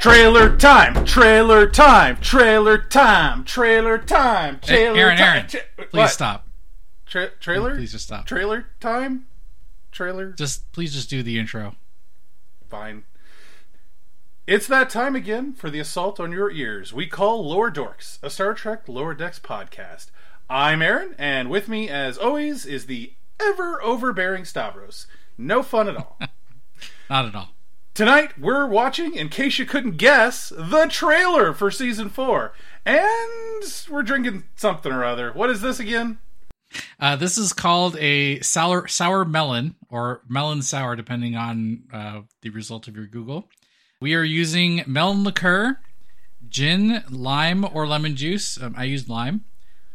Trailer time, trailer time, trailer time, trailer time, Hey, trailer Aaron, time. Aaron, Tra- please what? stop. Tra- trailer? Please just stop. Trailer time? Trailer? Just please just do the intro. Fine. It's that time again for the assault on your ears. We call Lower Dorks, a Star Trek Lower Decks podcast. I'm Aaron, and with me, as always, is the ever overbearing Stavros. No fun at all. Not at all. Tonight, we're watching, in case you couldn't guess, the trailer for season four. And we're drinking something or other. What is this again? Uh, this is called a sour sour melon or melon sour, depending on uh, the result of your Google. We are using melon liqueur, gin, lime, or lemon juice. Um, I used lime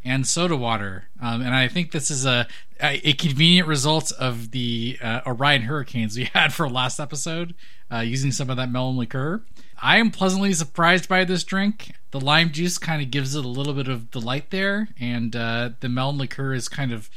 and soda water, um, and I think this is a a, convenient result of the uh, Orion hurricanes we had for last episode, uh, using some of that melon liqueur. I am pleasantly surprised by this drink. The lime juice kind of gives it a little bit of delight there, and uh, the melon liqueur is kind of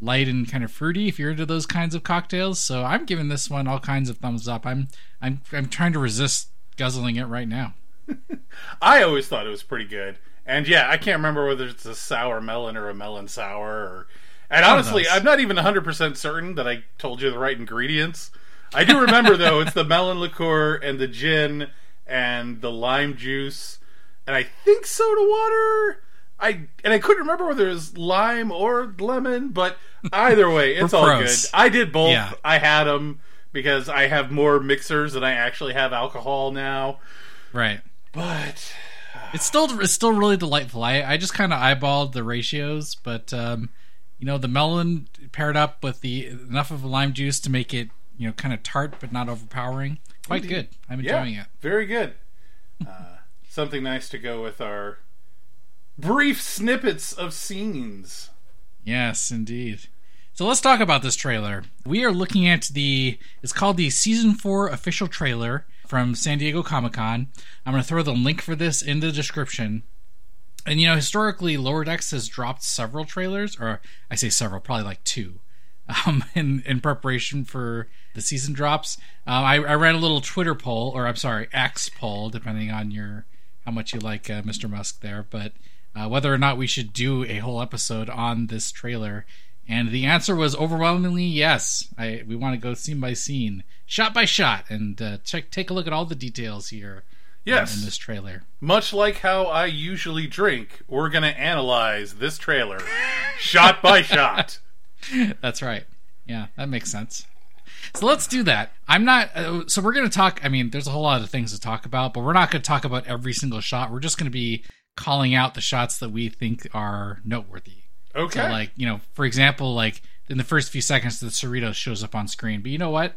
light and kind of fruity if you're into those kinds of cocktails. So I'm giving this one all kinds of thumbs up. I'm I'm I'm trying to resist guzzling it right now. I always thought it was pretty good. And yeah, I can't remember whether it's a sour melon or a melon sour. Or... And honestly. I'm not even 100% certain that I told you the right ingredients. I do remember, though, it's the melon liqueur and the gin and the lime juice. And I think soda water. I and I couldn't remember whether it was lime or lemon, but either way, it's all pros. good. I did both. Yeah. I had them because I have more mixers than I actually have alcohol now. Right. But It's still it's still really delightful. I I just kind of eyeballed the ratios, but um, you know the melon paired up with the enough of lime juice to make it you know kind of tart but not overpowering. Quite good. I'm enjoying it. Very good. Uh, something nice to go with our brief snippets of scenes. Yes, indeed. So let's talk about this trailer. We are looking at the it's called the season 4 official trailer from San Diego Comic-Con. I'm going to throw the link for this in the description. And you know, historically Lower Decks has dropped several trailers or I say several, probably like two. Um, in in preparation for the season drops, um, I, I ran a little Twitter poll, or I'm sorry, X poll, depending on your how much you like uh, Mr. Musk there, but uh, whether or not we should do a whole episode on this trailer. And the answer was overwhelmingly yes. I we want to go scene by scene, shot by shot, and uh, check take a look at all the details here. uh, Yes. in this trailer. Much like how I usually drink, we're going to analyze this trailer shot by shot. That's right. Yeah, that makes sense. So let's do that. I'm not. Uh, so we're going to talk. I mean, there's a whole lot of things to talk about, but we're not going to talk about every single shot. We're just going to be calling out the shots that we think are noteworthy. Okay. So, like, you know, for example, like in the first few seconds, the Cerritos shows up on screen. But you know what?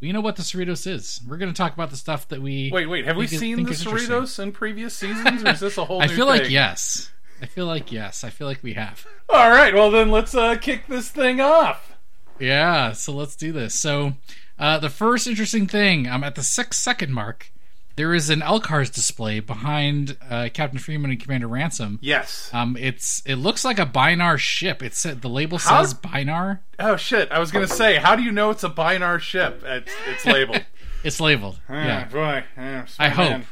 We know what the Cerritos is. We're going to talk about the stuff that we. wait, wait. Have we seen the. Cerritos in previous seasons, or is this a whole I feel like yes. I feel like yes. I feel like we have. All right, well, then let's uh, kick this thing off. Yeah, so let's do this. So, uh, the first interesting thing, I'm at the six second mark. There is an LCARS display behind uh, Captain Freeman and Commander Ransom. Yes. Um, it's it looks like a Binar ship. It said the label How- says Binar. Oh, shit. I was going to say, how do you know it's a Binar ship? It's, it's labeled. It's labeled. Ah, Yeah. boy. Yeah, I hope.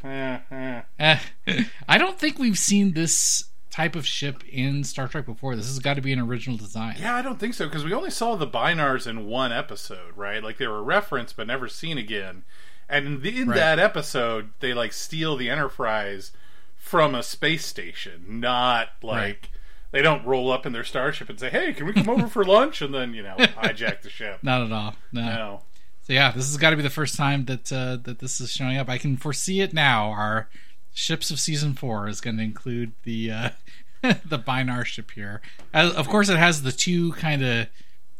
Eh, I don't think we've seen this type of ship in Star Trek before. This has got to be an original design. Yeah, I don't think so because we only saw the Binars in one episode, right? Like they were referenced but never seen again. And in, the, in Right. that episode, they like steal the Enterprise from a space station, not like Right. they don't roll up in their starship and say, "Hey, can we come over for lunch?" and then you know hijack the ship. Not at all. No. No. So yeah, this has got to be the first time that uh, that this is showing up. I can foresee it now. Our ships of season four is going to include the uh, the Binar ship here. As, of course, it has the two kind of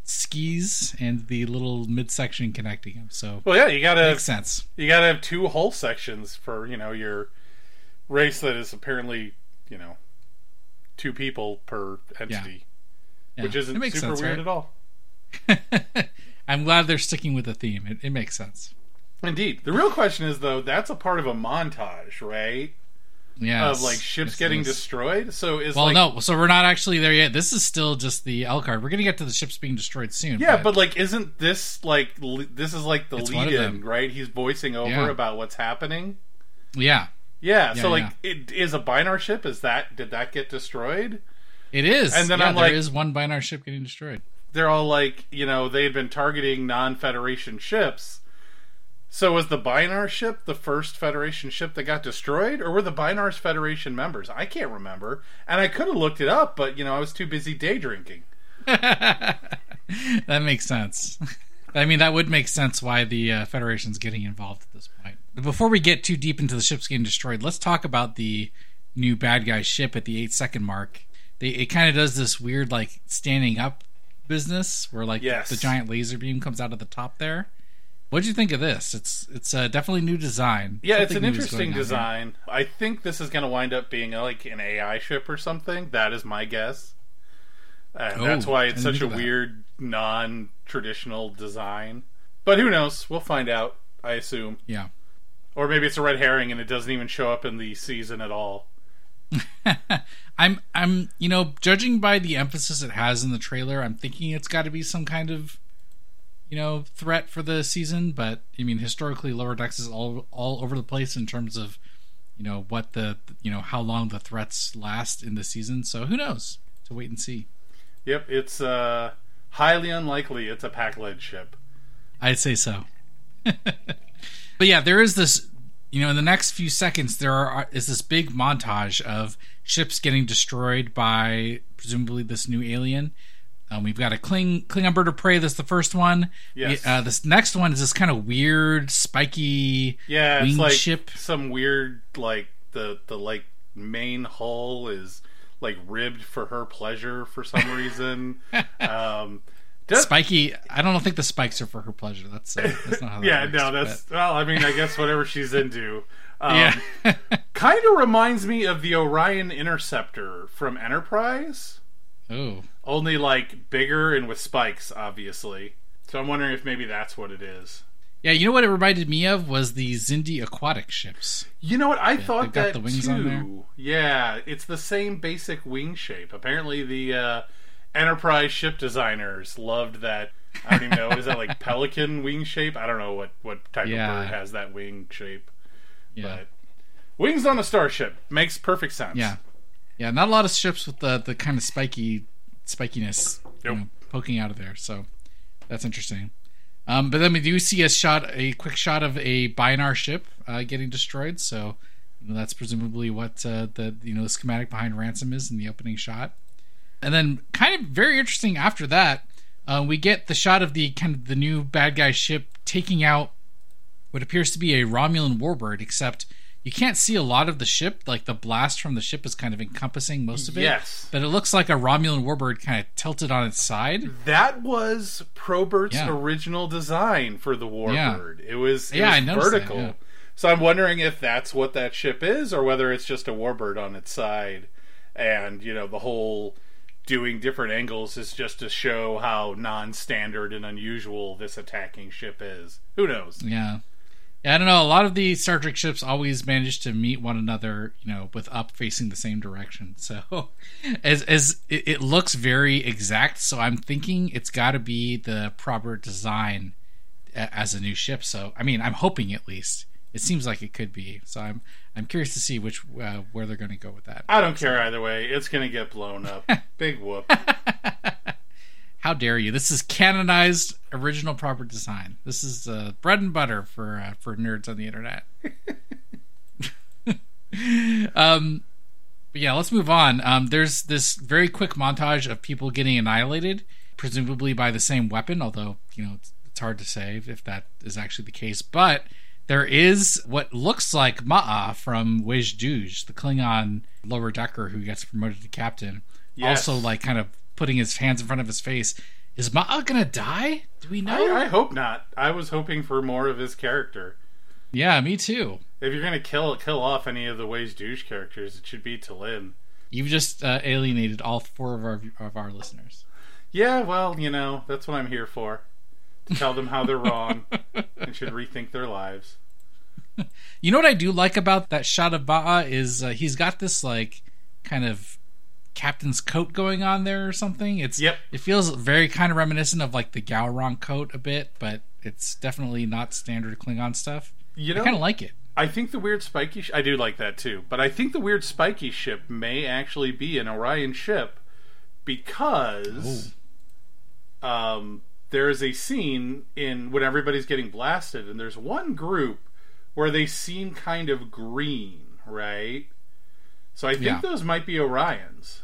skis and the little midsection connecting them. So Well, yeah, you gotta makes sense. you gotta have two hull sections for you know your race that is apparently you know two people per entity, Yeah, which isn't super sense, weird right? at all. I'm glad they're sticking with the theme. It, it makes sense. Indeed. The real question is though, that's a part of a montage, right? Yeah, Of like ships getting destroyed. So is Well, like no, so we're not actually there yet. This is still just the L card. We're gonna get to the ships being destroyed soon. yeah, but like, isn't this like li- this is like the It's lead-in, right? He's voicing over Yeah. about what's happening. Yeah, Yeah, Yeah, so like, it is a Binar ship. Is that did that get destroyed? it is. And then yeah, I'm there like- is one Binar ship getting destroyed. They're all like, you know, they had been targeting non-Federation ships. So was the Binar ship the first Federation ship that got destroyed, or were the Binars Federation members? I can't remember, and I could have looked it up, but you know, I was too busy day drinking. that makes sense. I mean, that would make sense why the uh, Federation's getting involved at this point. But before we get too deep into the ships getting destroyed, let's talk about the new bad guy ship at the eight second mark. They, it kind of does this weird, like, standing up business where, like, Yes. the giant laser beam comes out of the top there. What'd you think of this? It's it's uh, definitely new design. Yeah, it's an interesting design. I think this is going to wind up being uh, like an AI ship or something. That is my guess. And Oh, that's why it's such a think of that. weird, non traditional design. But who knows? We'll find out, I assume. Yeah. Or maybe it's a red herring and it doesn't even show up in the season at all. I'm I'm you know judging by the emphasis it has in the trailer, I'm thinking it's got to be some kind of you know threat for the season. But I mean, historically, Lower Decks is all all over the place in terms of you know what the you know how long the threats last in the season. So who knows? To wait and see. Yep, it's uh, highly unlikely it's a Pakled ship. I'd say so. but yeah, there is this. You know, in the next few seconds, there are is this big montage of ships getting destroyed by presumably this new alien. Um, we've got a Kling Klingon bird of prey. That's the first one. Yes. Uh, this next one is this kind of weird, spiky. Yeah, it's like ship. some weird like the the like main hull is like ribbed for her pleasure for some reason. um does, Spiky. I don't think the spikes are for her pleasure. That's, uh, that's not how that yeah, works, no, that's well, I mean, I guess whatever she's into. Um, yeah. kind of reminds me of the Orion Interceptor from Enterprise, oh, only like bigger and with spikes, obviously. So I'm wondering if maybe that's what it is. yeah. You know what it reminded me of was the Xindi aquatic ships. You know what? I they've thought that the wings too. Yeah, it's the same basic wing shape. Apparently, the uh, Enterprise ship designers loved that. I don't even know. Is that like pelican wing shape? I don't know what what type Yeah. of bird has that wing shape. Yeah. But wings on a starship makes perfect sense. Yeah, yeah. Not a lot of ships with the the kind of spiky spikiness you know, poking out of there. So that's interesting. Um, but then we do see a shot, a quick shot of a Binar ship uh, getting destroyed. So you know, that's presumably what uh, the you know the schematic behind Ransom is in the opening shot. And then, kind of very interesting after that, uh, we get the shot of the kind of the new bad guy ship taking out what appears to be a Romulan warbird, except you can't see a lot of the ship. Like the blast from the ship is kind of encompassing most of it. Yes. But it looks like a Romulan warbird kind of tilted on its side. That was Probert's Yeah. original design for the Warbird. It was, it Yeah, was noticed that, vertical. yeah. So I'm wondering if that's what that ship is, or whether it's just a Warbird on its side, and you know the whole doing different angles is just to show how non-standard and unusual this attacking ship is. Who knows? Yeah. Yeah, I don't know. A lot of the Star Trek ships always manage to meet one another, you know, with up facing the same direction. So, as as it, it looks very exact, so I'm thinking it's got to be the proper design as a new ship. So, I mean, I'm hoping at least. It seems like it could be. So, I'm I'm curious to see which uh, where they're going to go with that. I don't care either way. It's gonna get blown up. Big whoop. How dare you? This is canonized original proper design. This is uh, bread and butter for uh, for nerds on the internet. um, but yeah, let's move on. Um, there's this very quick montage of people getting annihilated, presumably by the same weapon. Although you know it's, it's hard to say if that is actually the case. But there is what looks like Ma'a from Wej Duj, the Klingon lower decker who gets promoted to captain. Yes. Also, like kind of putting his hands in front of his face. Is Ma'a gonna die? Do we know? I, I hope not. I was hoping for more of his character. yeah, me too. If you're gonna kill kill off any of the Wej Duj characters, it should be T'Lyn. You've just uh, alienated all four of our of our listeners. Yeah, well, you know, that's what I'm here for. To tell them how they're wrong and should rethink their lives. You know what I do like about that shot of Ba'a is uh, he's got this like kind of captain's coat going on there or something. It's Yep. It feels very kind of reminiscent of like the Gowron coat a bit, but it's definitely not standard Klingon stuff. You know, I kind of like it. I think the weird spiky. Sh- I do like that too, but I think the weird spiky ship may actually be an Orion ship because um, there is a scene in when everybody's getting blasted, and there's one group where they seem kind of green, right? So I think Yeah. those might be Orions.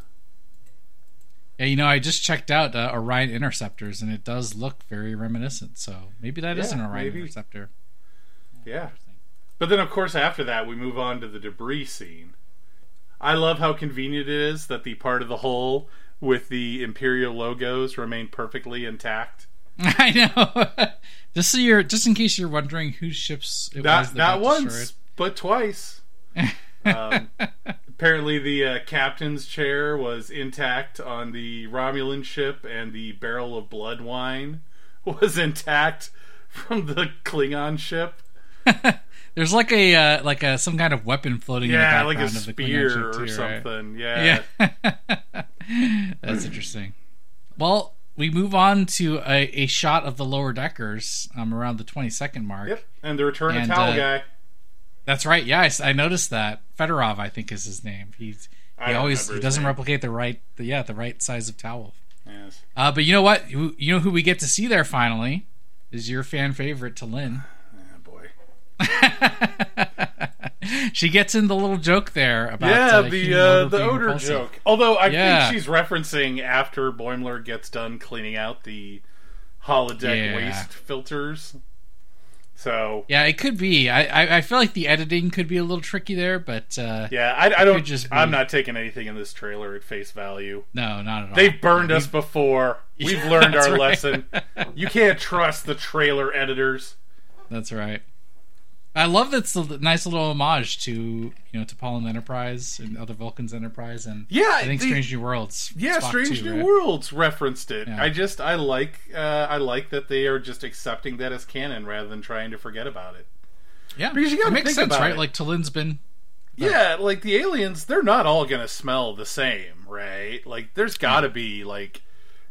Yeah, you know, I just checked out uh, Orion interceptors, and it does look very reminiscent. So maybe that is Yeah, an Orion maybe. interceptor. Yeah. But then, of course, after that, we move on to the debris scene. I love how convenient it is that the part of the hull with the Imperial logos remain perfectly intact. I know. just so you're, just in case you're wondering whose ships it was Not that not got once, but twice. um, apparently, the uh, captain's chair was intact on the Romulan ship, and the barrel of blood wine was intact from the Klingon ship. There's like a uh, like a some kind of weapon floating. Yeah, in the like a background of the Klingon spear ship or too, right? something. Yeah. Yeah. That's interesting. Well, we move on to a, a shot of the lower deckers um, around the 20 second mark. Yep. And the return And, of Towel uh, guy. That's right. Yeah, I noticed that. Fedorov, I think, is his name. He's he always he doesn't name. replicate the right the, yeah the right size of towel. Yes. Uh, but you know what? You, you know who we get to see there finally is your fan favorite, T'Lyn. Oh, boy. she gets in the little joke there about yeah, uh, the uh, the odor repulsive. joke. Although I Yeah. think she's referencing after Boimler gets done cleaning out the holodeck Yeah. waste filters. So Yeah, it could be. I, I I feel like the editing could be a little tricky there, but uh, yeah, I, I don't. just be- I'm not taking anything in this trailer at face value. no, not at all. They've burned us before. We've Yeah, learned our right. lesson. You can't trust the trailer editors. That's right. I love that's a nice little homage to you know to Pollen Enterprise and other Vulcans Enterprise and Yeah, I think the- Strange New Worlds. Yeah, Spock Strange too, New right? Worlds referenced it. Yeah. I just I like uh, I like that they are just accepting that as canon rather than trying to forget about it. Yeah, Because you it makes think sense, about right? it. Like T'Lyn's been Yeah, like the aliens, they're not all gonna smell the same, right? Like there's gotta be like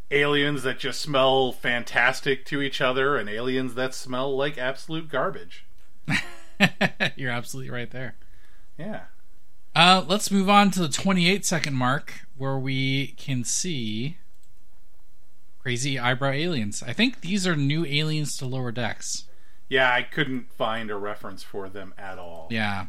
aliens that just smell fantastic to each other and aliens that smell like absolute garbage. You're absolutely right there. Yeah. Uh, let's move on to the 28 second mark where we can see crazy eyebrow aliens. I think these are new aliens to lower decks. Yeah, I couldn't find a reference for them at all. Yeah,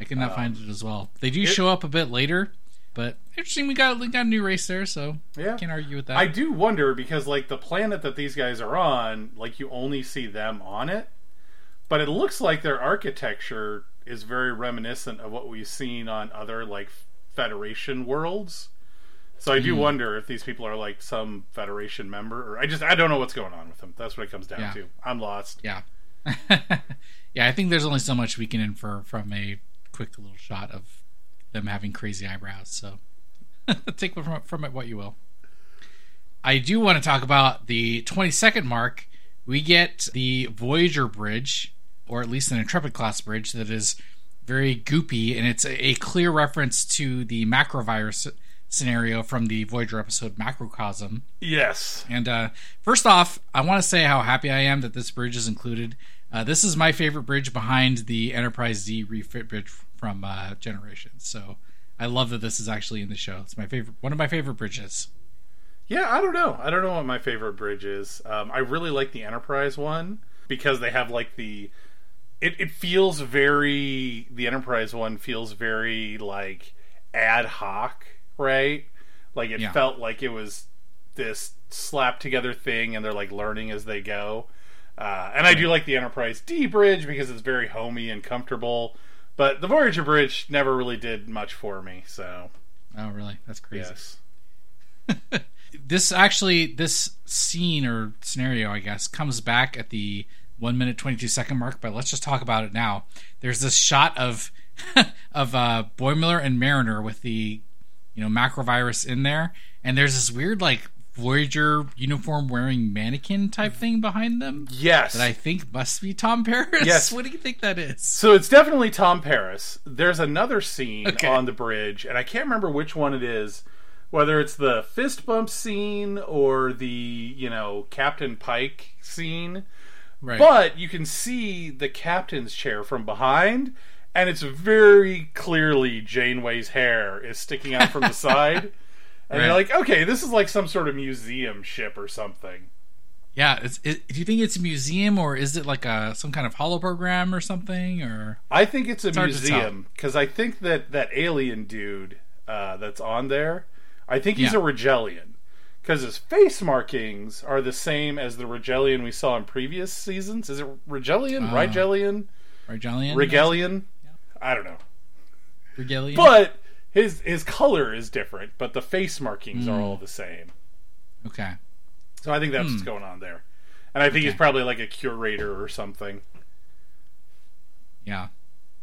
I could not Um, find it as well. They do it- show up a bit later, but interesting. We got we got a new race there, so Yeah. can't argue with that. I do wonder because like the planet that these guys are on, like you only see them on it, but it looks like their architecture is very reminiscent of what we've seen on other like Federation worlds. So I do Hmm. wonder if these people are like some Federation member, or I just I don't know what's going on with them. That's what it comes down Yeah. to. I'm lost. Yeah. yeah, I think there's only so much we can infer from a quick little shot of them having crazy eyebrows. So take from, from it what you will. I do want to talk about the 20 second mark. We get the Voyager bridge, or at least an Intrepid class bridge, that is very goopy, and it's a, a clear reference to the macrovirus scenario from the Voyager episode Macrocosm. Yes. And uh, first off, I want to say how happy I am that this bridge is included. Uh, this is my favorite bridge behind the Enterprise Z refit bridge from uh, Generations. So I love that this is actually in the show. It's my favorite, one of my favorite bridges. Yeah, I don't know. I don't know what my favorite bridge is. Um, I really like the Enterprise one because they have like the. It, it feels very. The Enterprise one feels very like ad hoc, right? Like it Yeah. felt like it was this slap together thing, and they're like learning as they go. Uh, and I do like the Enterprise D bridge because it's very homey and comfortable. But the Voyager bridge never really did much for me. So Oh, really? That's crazy. yes, This actually, this scene or scenario, I guess, comes back at the one minute twenty two second mark. But let's just talk about it now. There's this shot of of uh, Boimler and Mariner with the you know macrovirus in there, and there's this weird like Voyager uniform wearing mannequin type thing behind them yes. that I think must be Tom Paris. Yes. What do you think that is? So it's definitely Tom Paris. There's another scene Okay. on the bridge, and I can't remember which one it is. Whether it's the fist bump scene or the, you know, Captain Pike scene. Right. But you can see the captain's chair from behind, and it's very clearly Janeway's hair is sticking out from the side. And Right. you're like, okay, this is like some sort of museum ship or something. Yeah, it's, it, do you think it's a museum or is it like a some kind of holoprogram or something? Or I think it's a to museum because I think that that alien dude uh, that's on there, I think he's Yeah. a Regellian because his face markings are the same as the Regellian we saw in previous seasons. Is it Regellian, Oh. Rigellian, Regellian? Regellian? I don't know, Regellian? but his his color is different, but the face markings are Mm. all the same. okay. So I think that's what's Hmm. going on there, and I think he's probably like a curator or something. Yeah.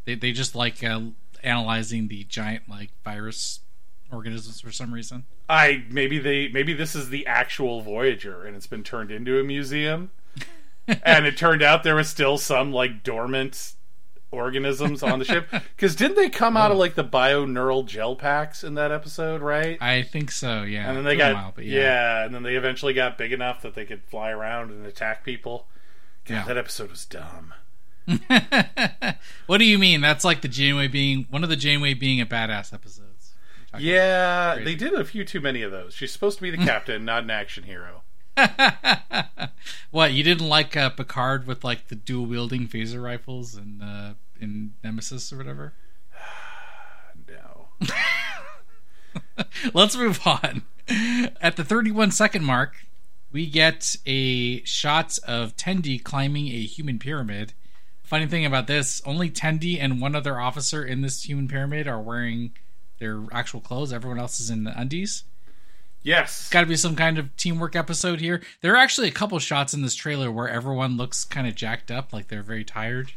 They, they just like uh, analyzing the giant like virus organisms for some reason. I maybe they maybe this is the actual Voyager and it's been turned into a museum. and it turned out there was still some like dormant organisms on the ship because didn't they come out of oh. like the bioneural gel packs in that episode, right? I think so, yeah. and then they Took a got while, but yeah. and then they eventually got big enough that they could fly around and attack people. God, Yeah. that episode was dumb. what do you mean? That's like the Janeway being one of the Janeway being a badass episodes. Yeah, they did a few too many of those. She's supposed to be the captain, not an action hero. what you didn't like uh, Picard with like the dual wielding phaser rifles and uh, in Nemesis or whatever? No. Let's move on. At the 31 second mark, we get a shot of Tendi climbing a human pyramid. Funny thing about this, only Tendi and one other officer in this human pyramid are wearing their actual clothes. Everyone else is in the undies. Yes. Got to be some kind of teamwork episode here. There are actually a couple shots in this trailer where everyone looks kind of jacked up, like they're very tired.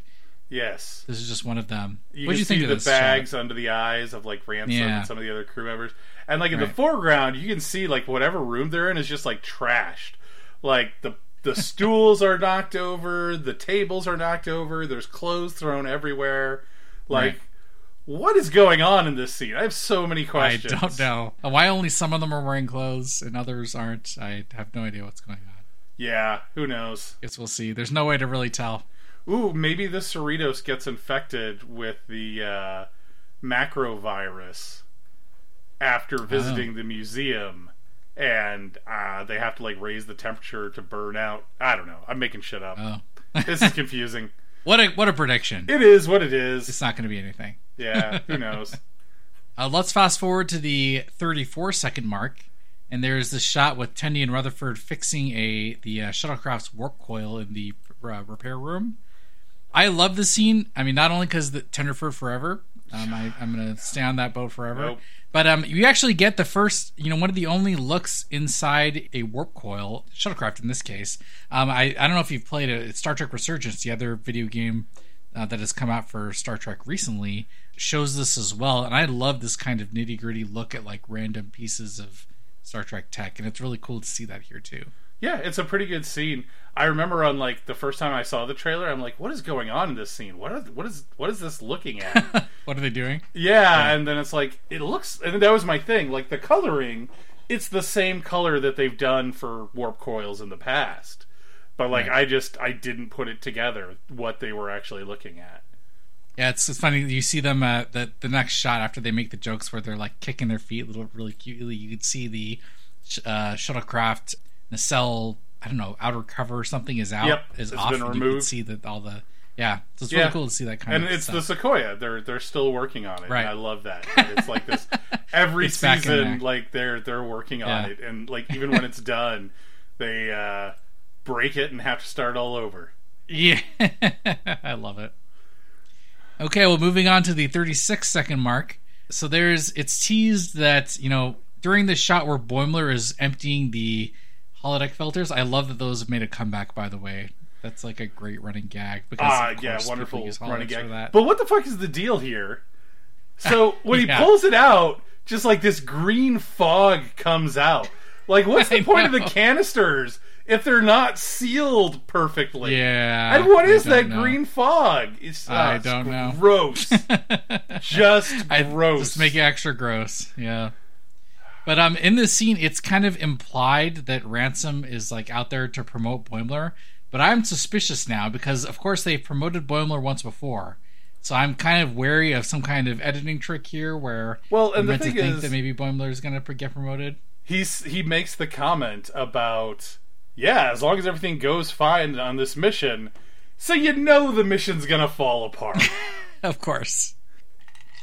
Yes. This is just one of them. You what do you think see of the bags shot? under the eyes of like Ransom Yeah. and some of the other crew members. And like in the foreground, you can see like whatever room they're in is just like trashed. Like the the stools are knocked over, the tables are knocked over, there's clothes thrown everywhere. Like Right. What is going on in this scene? I have so many questions. I don't know why only some of them are wearing clothes and others aren't. I have no idea what's going on. Yeah, who knows? Guess we'll see. There's no way to really tell. Ooh, maybe the Cerritos gets infected with the uh, macrovirus after visiting the museum, and uh, they have to like raise the temperature to burn out. I don't know. I'm making shit up. Oh, this is confusing. What a what a prediction! It is what it is. It's not going to be anything. Yeah, who knows? Uh, let's fast forward to the 34 second mark, and there's this shot with Tendi and Rutherford fixing a the uh, shuttlecraft's warp coil in the uh, repair room. I love the scene. I mean, not only because the Tenderford forever. Um, I, I'm gonna stay on that boat forever. Nope. But um, you actually get the first, you know, one of the only looks inside a warp coil shuttlecraft in this case. Um, I I don't know if you've played it. Star Trek Resurgence, the other video game uh, that has come out for Star Trek recently, shows this as well. And I love this kind of nitty gritty look at like random pieces of Star Trek tech, and it's really cool to see that here too. Yeah, it's a pretty good scene. I remember on like the first time I saw the trailer, I'm like, "What is going on in this scene? What are, what is what is this looking at?" what are they doing? Yeah, and then it's like it looks, and that was my thing. Like the coloring, it's the same color that they've done for warp coils in the past, but like Right. I just I didn't put it together what they were actually looking at. Yeah, it's, it's funny. You see them uh, the the next shot after they make the jokes where they're like kicking their feet, little really cutely. You could see the uh, shuttlecraft nacelle. I don't know outer cover or something is out Yep, is it's off. been and You can removed. see that all the yeah. So it's Yeah. really cool to see that kind And of And it's stuff. the Sequoia. They're they're still working on it. Right. And I love that. It's like this every season. Like they're they're working on Yeah. it, and like even when it's done, they uh, break it and have to start all over. Yeah, I love it. Okay, well, moving on to the 36 second mark. So there's it's teased that you know during the shot where Boimler is emptying the holodeck filters. I love that those have made a comeback. By the way, that's like a great running gag because of yeah, wonderful running gag. that. But what the fuck is the deal here? So when he pulls it out, just like this green fog comes out. Like, what's the point of the canisters if they're not sealed perfectly? yeah, And what is that know. green fog? It's uh, I don't know. Gross. just I, gross. Just make it extra gross. Yeah. But um, in this scene, it's kind of implied that Ransom is like out there to promote Boimler. But I'm suspicious now because, of course, they've promoted Boimler once before, So I'm kind of wary of some kind of editing trick here, where Well, and the meant to thing think is, that maybe Boimler is going to get promoted. he's he makes the comment about yeah, as long as everything goes fine on this mission, so you know the mission's gonna fall apart. Of course.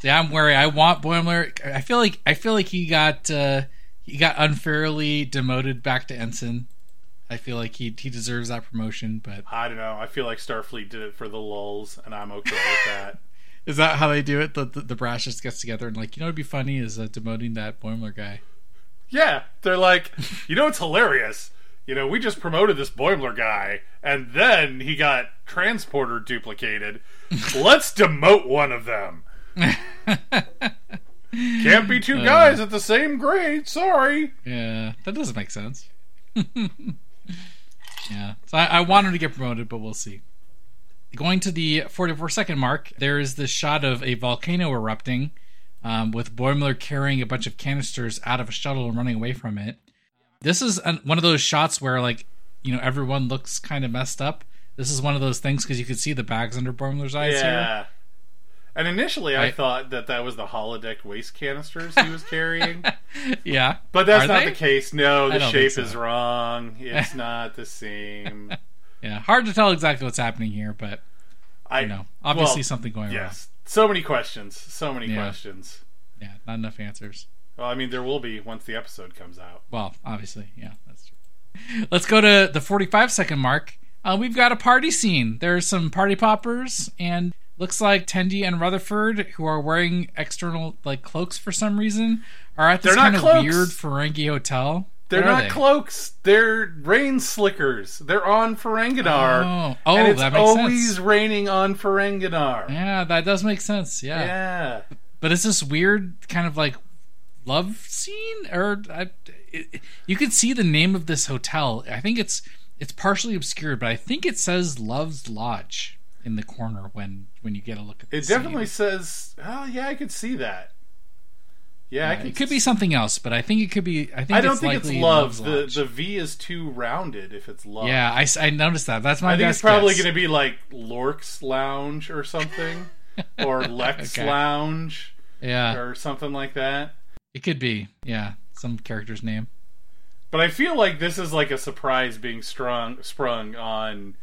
Yeah, I'm worried. I want Boimler. I feel like I feel like he got uh, he got unfairly demoted back to ensign. I feel like he he deserves that promotion, but I don't know. I feel like Starfleet did it for the lulls, and I'm okay with that. is that how they do it? The the, the brass just gets together and like you know what'd be funny is uh, demoting that Boimler guy. Yeah, they're like, you know, it's hilarious. You know, we just promoted this Boimler guy, and then he got transporter duplicated. Let's demote one of them. Can't be two guys at the same grade. Sorry. Yeah, that doesn't make sense. yeah, so I, I want him to get promoted, but we'll see. Going to the 44 second mark, there is this shot of a volcano erupting, um, with Boimler carrying a bunch of canisters out of a shuttle and running away from it. This is an, one of those shots where, like, you know, everyone looks kind of messed up. This is one of those things because you can see the bags under Boimler's eyes here. And initially, I I- thought that that was the holodeck waste canisters he was carrying, Yeah, but that's Are not they? the case. No, the shape so. is wrong. It's not the same. Yeah, hard to tell exactly what's happening here, but I you know, obviously well, something going on. Yes, so many questions. So many Yeah. questions. Yeah, not enough answers. Well, I mean, there will be once the episode comes out. Well, obviously, yeah, that's true. Let's go to the 45 second mark. Uh, we've got a party scene. There's some party poppers, and looks like Tendi and Rutherford, who are wearing external like cloaks for some reason, are at this kind of cloaks. weird Ferengi hotel. They're not they? cloaks. They're rain slickers. They're on Ferenginar. Oh, oh, and it's that makes always sense. raining on Ferenginar. Yeah, that does make sense. Yeah. Yeah. but it's this weird kind of like love scene or I, it, you could see the name of this hotel i think it's it's partially obscured but i think it says love's lodge in the corner when when you get a look at the It scene. definitely says, "Oh yeah, I could see that." Yeah, Yeah, could it could be something else but i think it could be i think I don't it's think it's love. The the V is too rounded. If it's love, yeah I, I noticed that that's my I think it's probably going to be like Lork's Lounge or something, or Lex Okay. Lounge yeah or something like that. it could be yeah some character's name But I feel like this is like a surprise being strung sprung on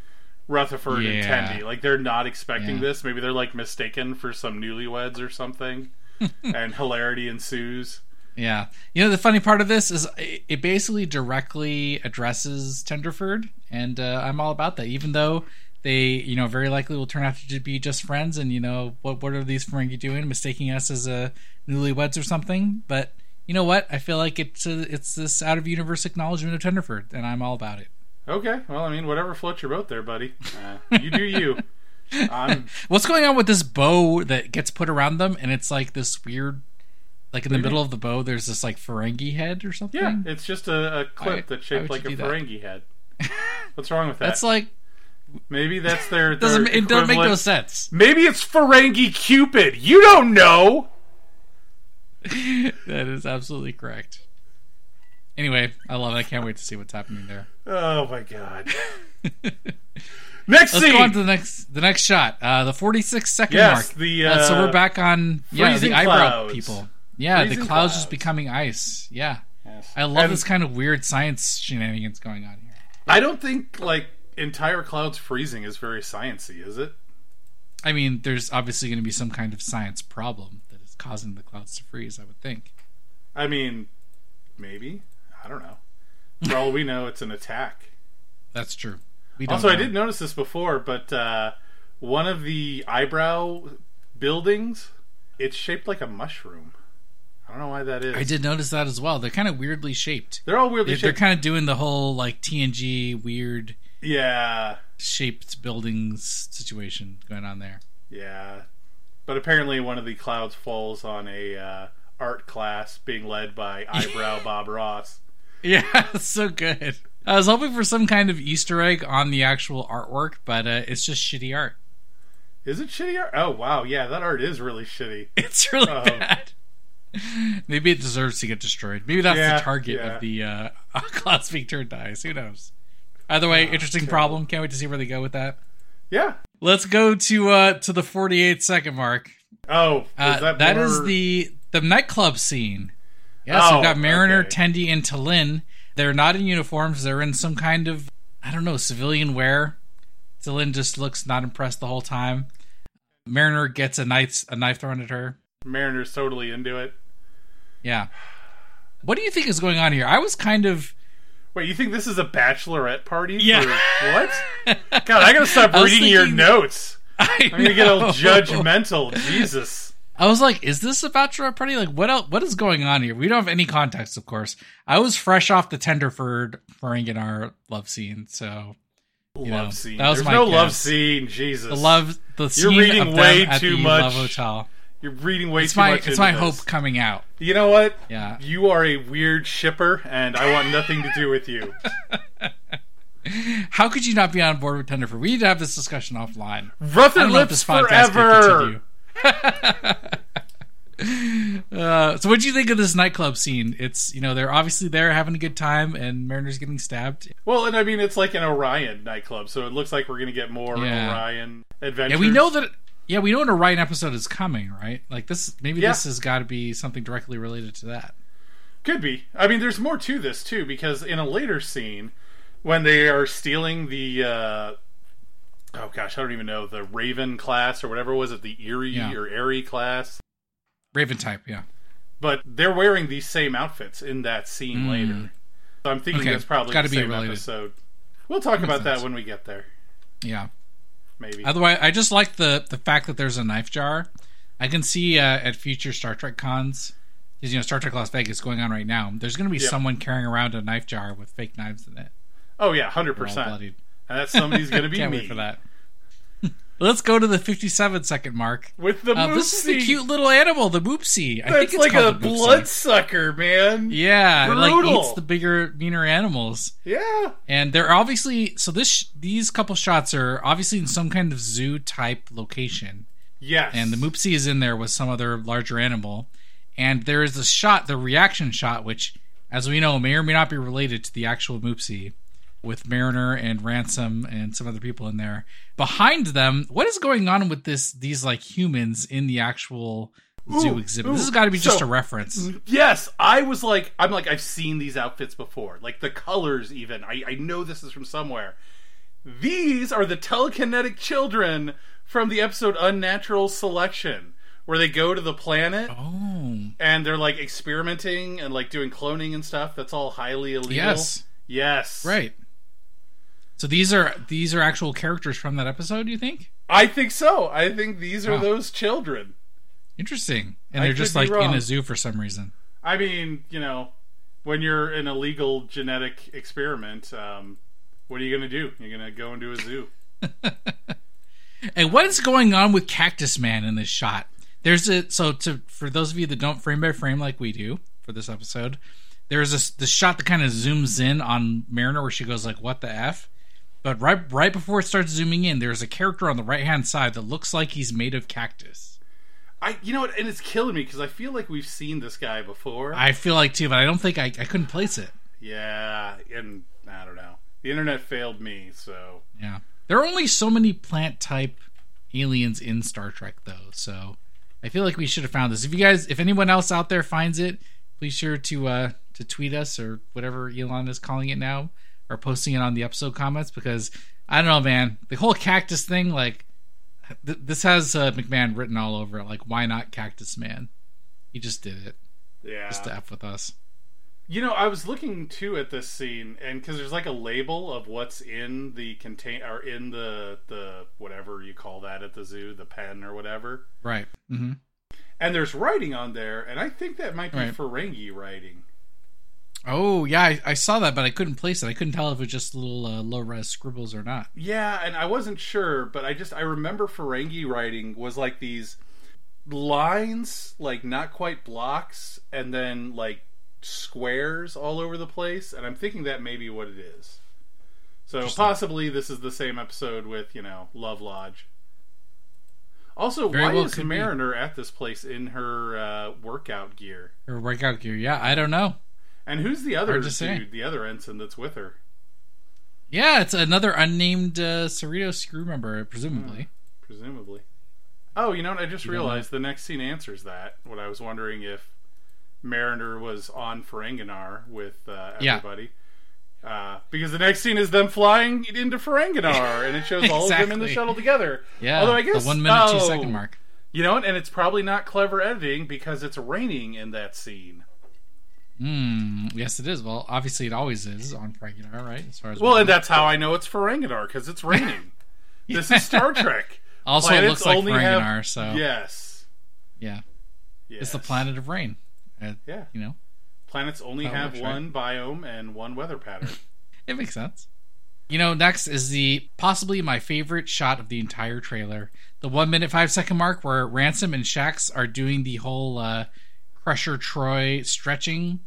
Rutherford Yeah. and Tendi. Like they're not expecting Yeah. this. Maybe they're like mistaken for some newlyweds or something, and hilarity ensues. Yeah. You know, the funny part of this is it basically directly addresses Tenderford, and uh, I'm all about that. Even though they, you know, very likely will turn out to be just friends, and you know, what what are these Ferengi doing, mistaking us as a newlyweds or something? But you know what? I feel like it's a, it's this out of universe acknowledgement of Tenderford, and I'm all about it. Okay, well, I mean, whatever floats your boat there, buddy. Uh, you do you. I'm What's going on with this bow that gets put around them, and it's like this weird. Like in the What do middle of the bow, there's this like Ferengi head or something. yeah. It's just a, a clip Why- that's shaped like a you do that? Ferengi head. What's wrong with that? That's like Maybe that's their. their doesn't it doesn't make no sense. Maybe it's Ferengi Cupid. You don't know. that is absolutely correct. Anyway, I love it. I can't wait to see what's happening there. Oh my god. Next Let's scene. go on to the next the next shot. Uh, the 46 second Yes, mark. the, Uh, so uh, we're back on yeah freezing the eyebrow clouds. people. Yeah, the Freezing clouds, just becoming ice. Yeah, Yes. I love And this kind of weird science shenanigans going on here. I don't think like entire clouds freezing is very sciency, is it? I mean, there's obviously going to be some kind of science problem that is causing the clouds to freeze. I would think. I mean, maybe. I don't know. For all we know, it's an attack. That's true. We don't Also, I did notice this before, but uh, one of the eyebrow buildings, it's shaped like a mushroom. I don't know why that is. I did notice that as well. They're kind of weirdly shaped. They're all weirdly They're, they're kind of doing the whole like TNG weird yeah, shaped buildings situation going on there. yeah. But apparently, one of the clouds falls on a uh, art class being led by eyebrow Bob Ross. Yeah, so good. I was hoping for some kind of Easter egg on the actual artwork, but uh, it's just shitty art. Is it shitty art? Oh wow, yeah, that art is really shitty. It's really Oh. bad. Maybe it deserves to get destroyed. Maybe that's Yeah, the target yeah. of the uh, being turned to. Who knows? Either way, interesting problem. Can't wait to see where they go with that. Yeah, Let's go to uh to the 48 second mark. Oh, is Uh, that that is the the nightclub scene. Yes, Oh, we've got Mariner, okay. Tendi, and T'Lyn. They're not in uniforms. They're in some kind of I don't know civilian wear. T'Lyn just looks not impressed the whole time. Mariner gets a knife a knife thrown at her. Mariner's totally into it. Yeah. What do you think is going on here? I was kind of Wait, you think this is a bachelorette party? Yeah. For what? God, I gotta stop reading your notes. I I'm gonna get all judgmental. Jesus. I was like, is this a bachelorette party? Like, what else? What is going on here? We don't have any context, of course. I was fresh off the Tenderford Ferenginar love scene, so Love know, scene. that was There's my no love guess. scene. Jesus. the love, the scene You're reading way too the much. Love Hotel. You're reading way It's too my, much. it's my this. hope coming out. You know what? Yeah. You are a weird shipper, and I want nothing to do with you. How could you not be on board with Tenderford? We need to have this discussion offline. Rough and lips forever. Uh, so, what do you think of this nightclub scene? It's you know they're obviously there having a good time, and Mariner's getting stabbed. Well, and I mean, it's like an Orion nightclub, so it looks like we're gonna get more Yeah. Orion Yeah, we know that. Yeah, we know an Orion episode is coming, right? Like this, maybe Yeah. this has got to be something directly related to that. Could be. I mean, there's more to this too because in a later scene, when they are stealing the, uh, oh gosh, I don't even know the Raven class or whatever was it, the Erie Yeah. or Airy class. Raven type, yeah. But they're wearing these same outfits in that scene Mm. later. So I'm thinking Okay, that's probably gotta the be same related. episode. We'll talk about that when we get there. Yeah. Maybe. Otherwise, I just like the the fact that there's a knife jar. I can see uh, at future Star Trek cons, because you know Star Trek Las Vegas going on right now. There's going to be Yep. someone carrying around a knife jar with fake knives in it. oh yeah, hundred percent. And that somebody's gonna be Can't me wait for that. Let's go to the 57 second mark. with the Uh, this is the moopsie. cute little animal, the Moopsie. I That's think it's like a called the Moopsie. bloodsucker, man. Yeah, it like Brutal. eats the bigger, meaner animals. Yeah. and they're obviously so this these couple shots are obviously in some kind of zoo type location Yes. and the moopsie is in there with some other larger animal and there is a shot the reaction shot which as we know may or may not be related to the actual moopsie with mariner and ransom and some other people in there behind them what is going on with this these like humans in the actual zoo Ooh, exhibit ooh. this has got to be just So- a reference Yes, I was like, I'm like, I've seen these outfits before, like the colors. Even I, I know this is from somewhere. These are the telekinetic children from the episode Unnatural Selection, where they go to the planet oh and they're like experimenting and like doing cloning and stuff. That's all highly illegal. yes Yes. Right. So these are these are actual characters from that episode. You think? I think so. I think these are Wow. those children. Interesting. And I they're just like in a zoo for some reason. I mean, you know, when you're an illegal genetic experiment, um, what are you going to do? You're going to go into a zoo. And what is going on with Cactus Man in this shot? There's a so to for those of you that don't frame by frame like we do for this episode, there's this this shot that kind of zooms in on Mariner where she goes like, "What the f?" But right right before it starts zooming in, there's a character on the right hand side that looks like he's made of cactus. I, you know what, and it's killing me because I feel like we've seen this guy before. I feel like too, but I don't think I, I couldn't place it. yeah, and I don't know. The internet failed me, so Yeah. There are only so many plant type aliens in Star Trek though, so I feel like we should have found this. If you guys if anyone else out there finds it, please sure to uh to tweet us or whatever Elon is calling it now or posting it on the episode comments because I don't know, man. The whole cactus thing like th- this has uh, McMahan written all over it like why not Cactus Man? He just did it yeah. just to f with us. You know, I was looking too at this scene, and because there's like a label of what's in the contain or in the the whatever you call that at the zoo, the pen or whatever, Right. Mm-hmm. and there's writing on there, and I think that might be Right. Ferengi writing. Oh yeah, I, I saw that, but I couldn't place it. I couldn't tell if it was just little uh, low res scribbles or not. Yeah, and I wasn't sure, but I just I remember Ferengi writing was like these lines, like not quite blocks, and then like squares all over the place, and I'm thinking that may be what it is. So possibly this is the same episode with you know Love Lodge. Also, Very why well is could be. Mariner at this place in her uh, workout gear? Or workout gear. Yeah, I don't know. And who's the other to say. the other ensign that's with her? Yeah, it's another unnamed uh, Cerritos screw member, presumably. Presumably. Oh, you know what? I just You realized the next scene answers that. What I was wondering if Mariner was on Ferenginar with uh, Yeah. everybody. Uh, because the next scene is them flying into Ferenginar, and it shows all of them in the shuttle together. Yeah, Although I guess the one minute two oh, second mark. You know what? And it's probably not clever editing because it's raining in that scene. Hmm. Yes, it is. Well, obviously, it always is on Ferenginar, right? As far as Well, we and know. that's how I know it's Ferenginar because it's raining. This is Star Trek. also it looks like Ferenginar. have- So Yes. yeah, yes. it's the planet of rain. Uh, Yeah. you know, Planets only have works, right? one biome and one weather pattern. it makes sense. You know, next is the possibly my favorite shot of the entire trailer. The one minute five second mark where Ransom and Shax are doing the whole uh, Crusher Troi stretching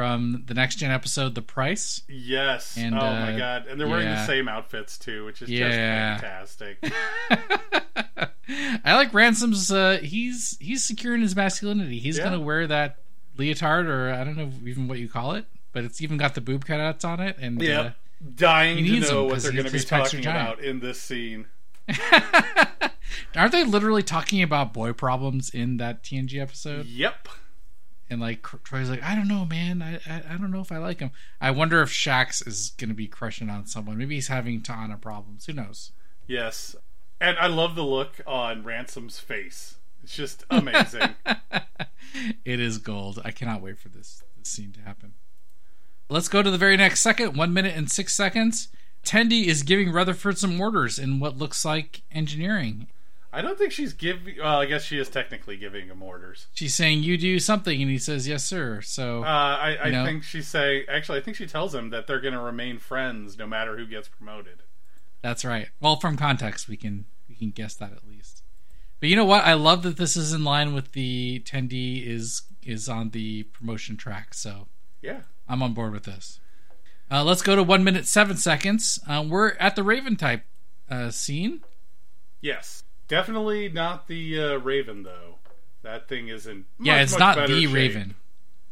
from the next gen episode, The Price. Yes. And, oh my uh, god. And they're wearing the same outfits too, which is Yeah. just fantastic. I like Ransom's. Uh, he's he's securing his masculinity. He's Yeah. gonna wear that leotard, or I don't know even what you call it, but it's even got the boob cutouts on it. And yeah, uh, Dying to know what they're going to be his pecs are talking about in this scene. aren't they literally talking about boy problems in that TNG episode? Yep. And like Troi's like, I don't know, man. I, I I don't know if I like him. I wonder if Shax is gonna be crushing on someone. Maybe he's having T'Ana problems. Who knows? Yes. And I love the look on Ransom's face. It's just amazing. it is gold. I cannot wait for this, this scene to happen. Let's go to the very next second. One minute and six seconds. Tendi is giving Rutherford some orders in what looks like engineering. I don't think she's giving. Well, I guess she is technically giving him orders. She's saying, "You do something," and he says, "Yes, sir." So Uh, I, I You know? think she's saying. Actually, I think she tells him that they're going to remain friends no matter who gets promoted. that's right. Well, from context, we can we can guess that at least. But you know what? I love that this is in line with the Tendi is is on the promotion track. So Yeah. I'm on board with this. Uh, let's go to one minute seven seconds. Uh, we're at the Raven type uh, scene. Yes. Definitely not the uh, Raven though. That thing isn't. yeah, much, it's much not the shape. Raven.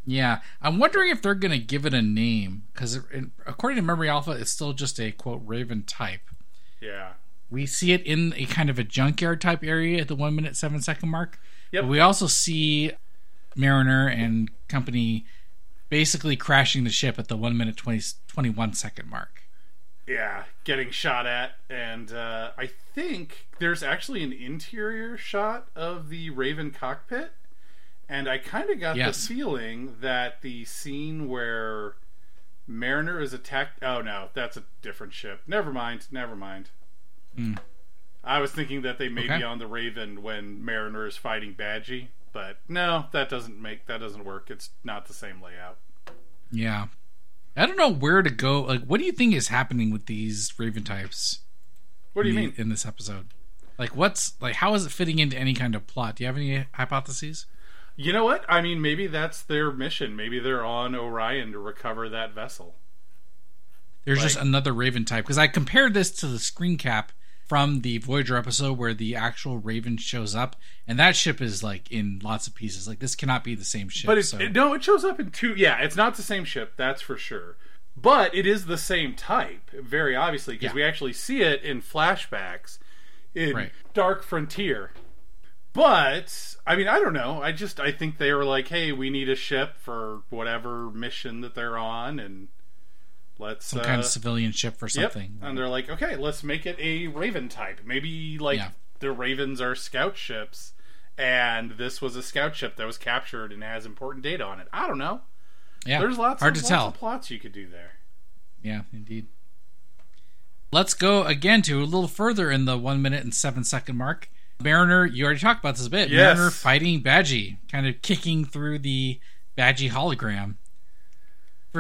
Yeah, I'm wondering if they're going to give it a name because according to Memory Alpha, it's still just a quote Raven type. Yeah. We see it in a kind of a junkyard type area at the one minute seven second mark. Yep. But we also see Mariner and company basically crashing the ship at the one minute 20, 21 second mark. Yeah, getting shot at, and uh, I think there's actually an interior shot of the Raven cockpit, and I kind of got Yes. the feeling that the scene where Mariner is attacked. Oh no, that's a different ship. Never mind. Never mind. Hmm. I was thinking that they may Okay. be on the Raven when Mariner is fighting Badgey, but no, that doesn't make that doesn't work. It's not the same layout. Yeah. I don't know where to go. Like, what do you think is happening with these Raven types? What do you in mean? in this episode? Like, what's like? How is it fitting into any kind of plot? Do you have any hypotheses? You know what? I mean, maybe that's their mission. Maybe they're on Orion to recover that vessel. There's just another Raven type because I compared this to the screen cap from the Voyager episode where the actual Raven shows up, and that ship is like in lots of pieces. Like this cannot be the same ship. But it, so- it- no, it shows up in two. Yeah, it's not the same ship, that's for sure. But it is the same type, very obviously, because Yeah. we actually see it in flashbacks in Right. Dark Frontier. But I mean, I don't know. I just I think they were like, hey, we need a ship for whatever mission that they're on, and let's some uh, kind of civilian ship for Yep. something. And they're like, okay, let's make it a Raven type. Maybe like Yeah. the Ravens are scout ships, and this was a scout ship that was captured and has important data on it. I don't know. yeah, There's lots hard of, to tell. plots you could do there. Yeah, indeed. Let's go again to a little further in the one minute and seven second mark. Mariner, you already talked about this a bit. Yes. Mariner fighting Badgey, kind of kicking through the Badgey hologram.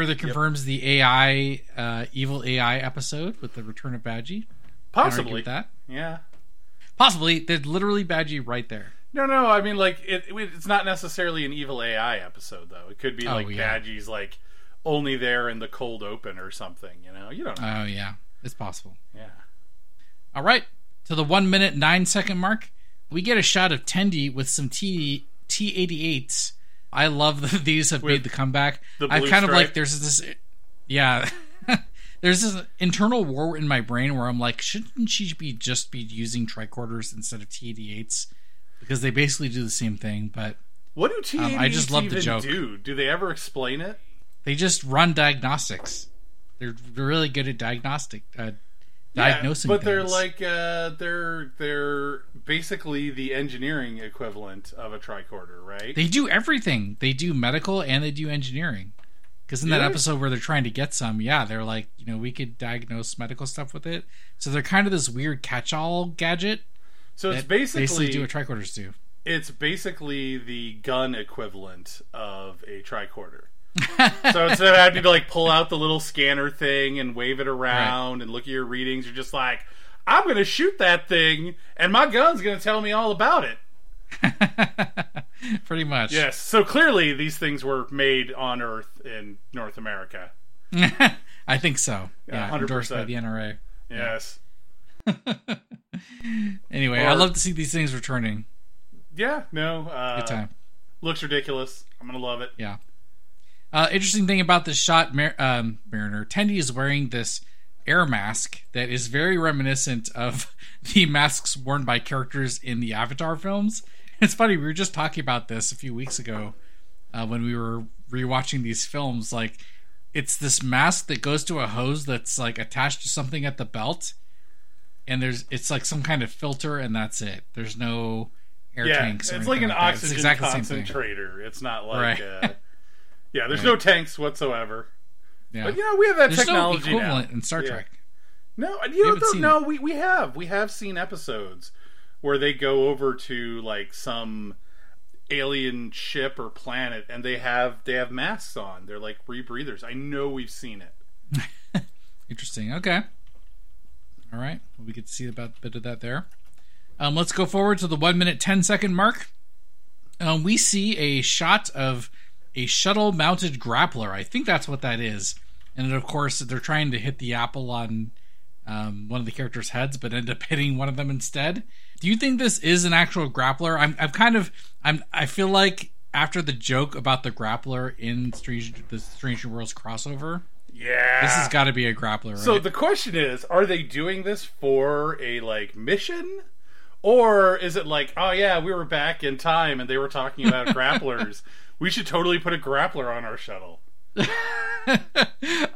Further confirms the AI, uh, evil AI episode with the return of Badgey. Possibly. that. Yeah. Possibly, there's literally Badgey right there. No, no. I mean, like it, it- It's not necessarily an evil AI episode, though. It could be Oh, like yeah. Badgey's like only there in the cold open or something. You know, you don't know. Oh yeah, it's possible. yeah. All right, to the one minute nine second mark, we get a shot of Tendi with some T T eighty eights. I love that these have With made the comeback. the I kind of like there's this, yeah. there's this internal war in my brain where I'm like, shouldn't she be just be using tricorders instead of T88s? Because they basically do the same thing, but What do T88s Um, I just love the joke. do? Do they ever explain it? they just run diagnostics. They're, they're really good at diagnostic uh, Yeah, diagnosing. but they're like uh, they're they're basically the engineering equivalent of a tricorder, right? They do everything. They do medical and they do engineering. Because in that Really? episode where they're trying to get some, yeah, they're like, you know, we could diagnose medical stuff with it. So they're kind of this weird catch-all gadget. so it's that basically, do what tricorders do. it's basically the gun equivalent of a tricorder. so instead of having to like pull out the little scanner thing and wave it around and look at your readings, you're just like, I'm gonna shoot that thing, and my gun's gonna tell me all about it. Pretty much. Yes. So clearly, these things were made on Earth in North America. I think so. Yeah, Yeah, endorsed by the NRA. Yes. Anyway, Or- I love to see these things returning. Yeah. No. Uh, Good time. Looks ridiculous. I'm gonna love it. Yeah. Uh, interesting thing about this shot, Mar- um, Mariner Tendi is wearing this air mask that is very reminiscent of the masks worn by characters in the Avatar films. It's funny we were just talking about this a few weeks ago uh, when we were rewatching these films. Like, it's this mask that goes to a hose that's like attached to something at the belt, and there's it's like some kind of filter, and that's it. There's no air yeah. tanks. or It's like an. It's oxygen exactly same thing. concentrator. It's not like. Right. Uh, yeah. There's Right. no tanks whatsoever. Yeah. But yeah, we have that There's no technology equivalent now. in Star Yeah. Trek. No, you know, haven't no, we we have we have seen episodes where they go over to like some alien ship or planet and they have they have masks on. They're like rebreathers. I know we've seen it. Interesting. Okay. All right. Well, we get to see about a bit of that there. Um, let's go forward to the one minute ten second mark. Um, we see a shot of a shuttle mounted grappler. I think that's what that is. And then, of course, they're trying to hit the apple on um, one of the characters' heads, but end up hitting one of them instead. Do you think this is an actual grappler? I'm, I'm kind of, I'm, I feel like after the joke about the grappler in Strange, the Stranger Worlds crossover, Yeah. this has got to be a grappler, right? So the question is, are they doing this for a like mission? Or is it like, oh yeah, we were back in time and they were talking about grapplers. We should totally put a grappler on our shuttle.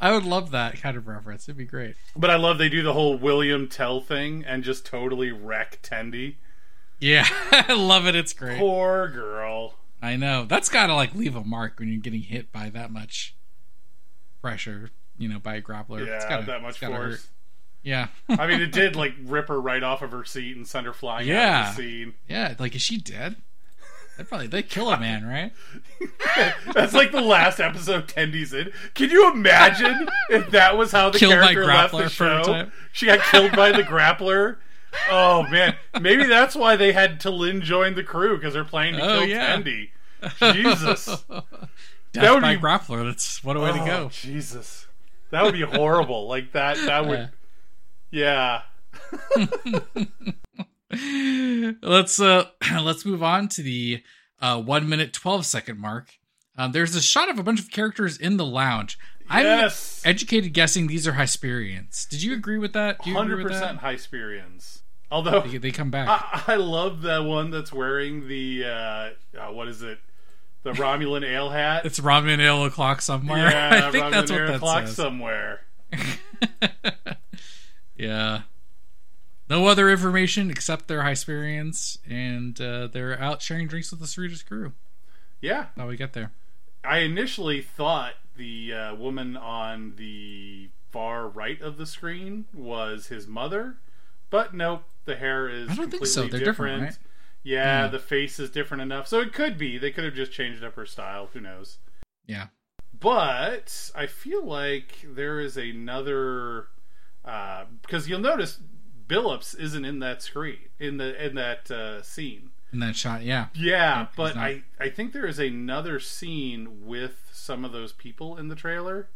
I would love that kind of reference. It'd be great. But I love they do the whole William Tell thing and just totally wreck Tendi. Yeah, I love it. It's great. Poor girl. I know. That's got to like leave a mark when you're getting hit by that much pressure, you know, by a grappler. It's Yeah, gotta- that much force. hurt. Yeah. I mean, it did like rip her right off of her seat and send her flying out Yeah. of the scene. yeah, like is she dead? They probably they kill a man, right? That's like the last episode Tendi's in. Can you imagine if that was how the Killed character left the show? prototype. She got killed by the grappler. Oh man, maybe that's why they had T'Lyn join the crew because they're planning to Oh, kill yeah. Tendi. Jesus, Death would by be- grappler. That's what a way to Oh, go. Jesus, that would be horrible. Like that. That would. Yeah. Let's uh let's move on to the uh one minute twelve second mark. Um, there's a shot of a bunch of characters in the lounge. I'm Yes. educated guessing these are Hysperians. Did you agree with that? Hundred percent? Hysperians. Although They, they come back. I, I love the one that's wearing the uh, uh, what is it? The Romulan ale hat. it's Romulan Ale o'clock somewhere. yeah, I think Romulan that's what ale that clock says. somewhere. yeah. No other information except they're Hysperians and uh, they're out sharing drinks with the Cerritos crew. Yeah, How we get there. I initially thought the uh, woman on the far right of the screen was his mother, but nope. The hair is I don't think so. They're different, right? Yeah, Yeah. the face is different enough, so it could be. They could have just changed up her style. Who knows? Yeah. but I feel like there is another uh, because you'll notice Billups isn't in that screen in the in that uh, scene. In that shot, yeah. Yeah, Yep, but. I I think there is another scene with some of those people in the trailer.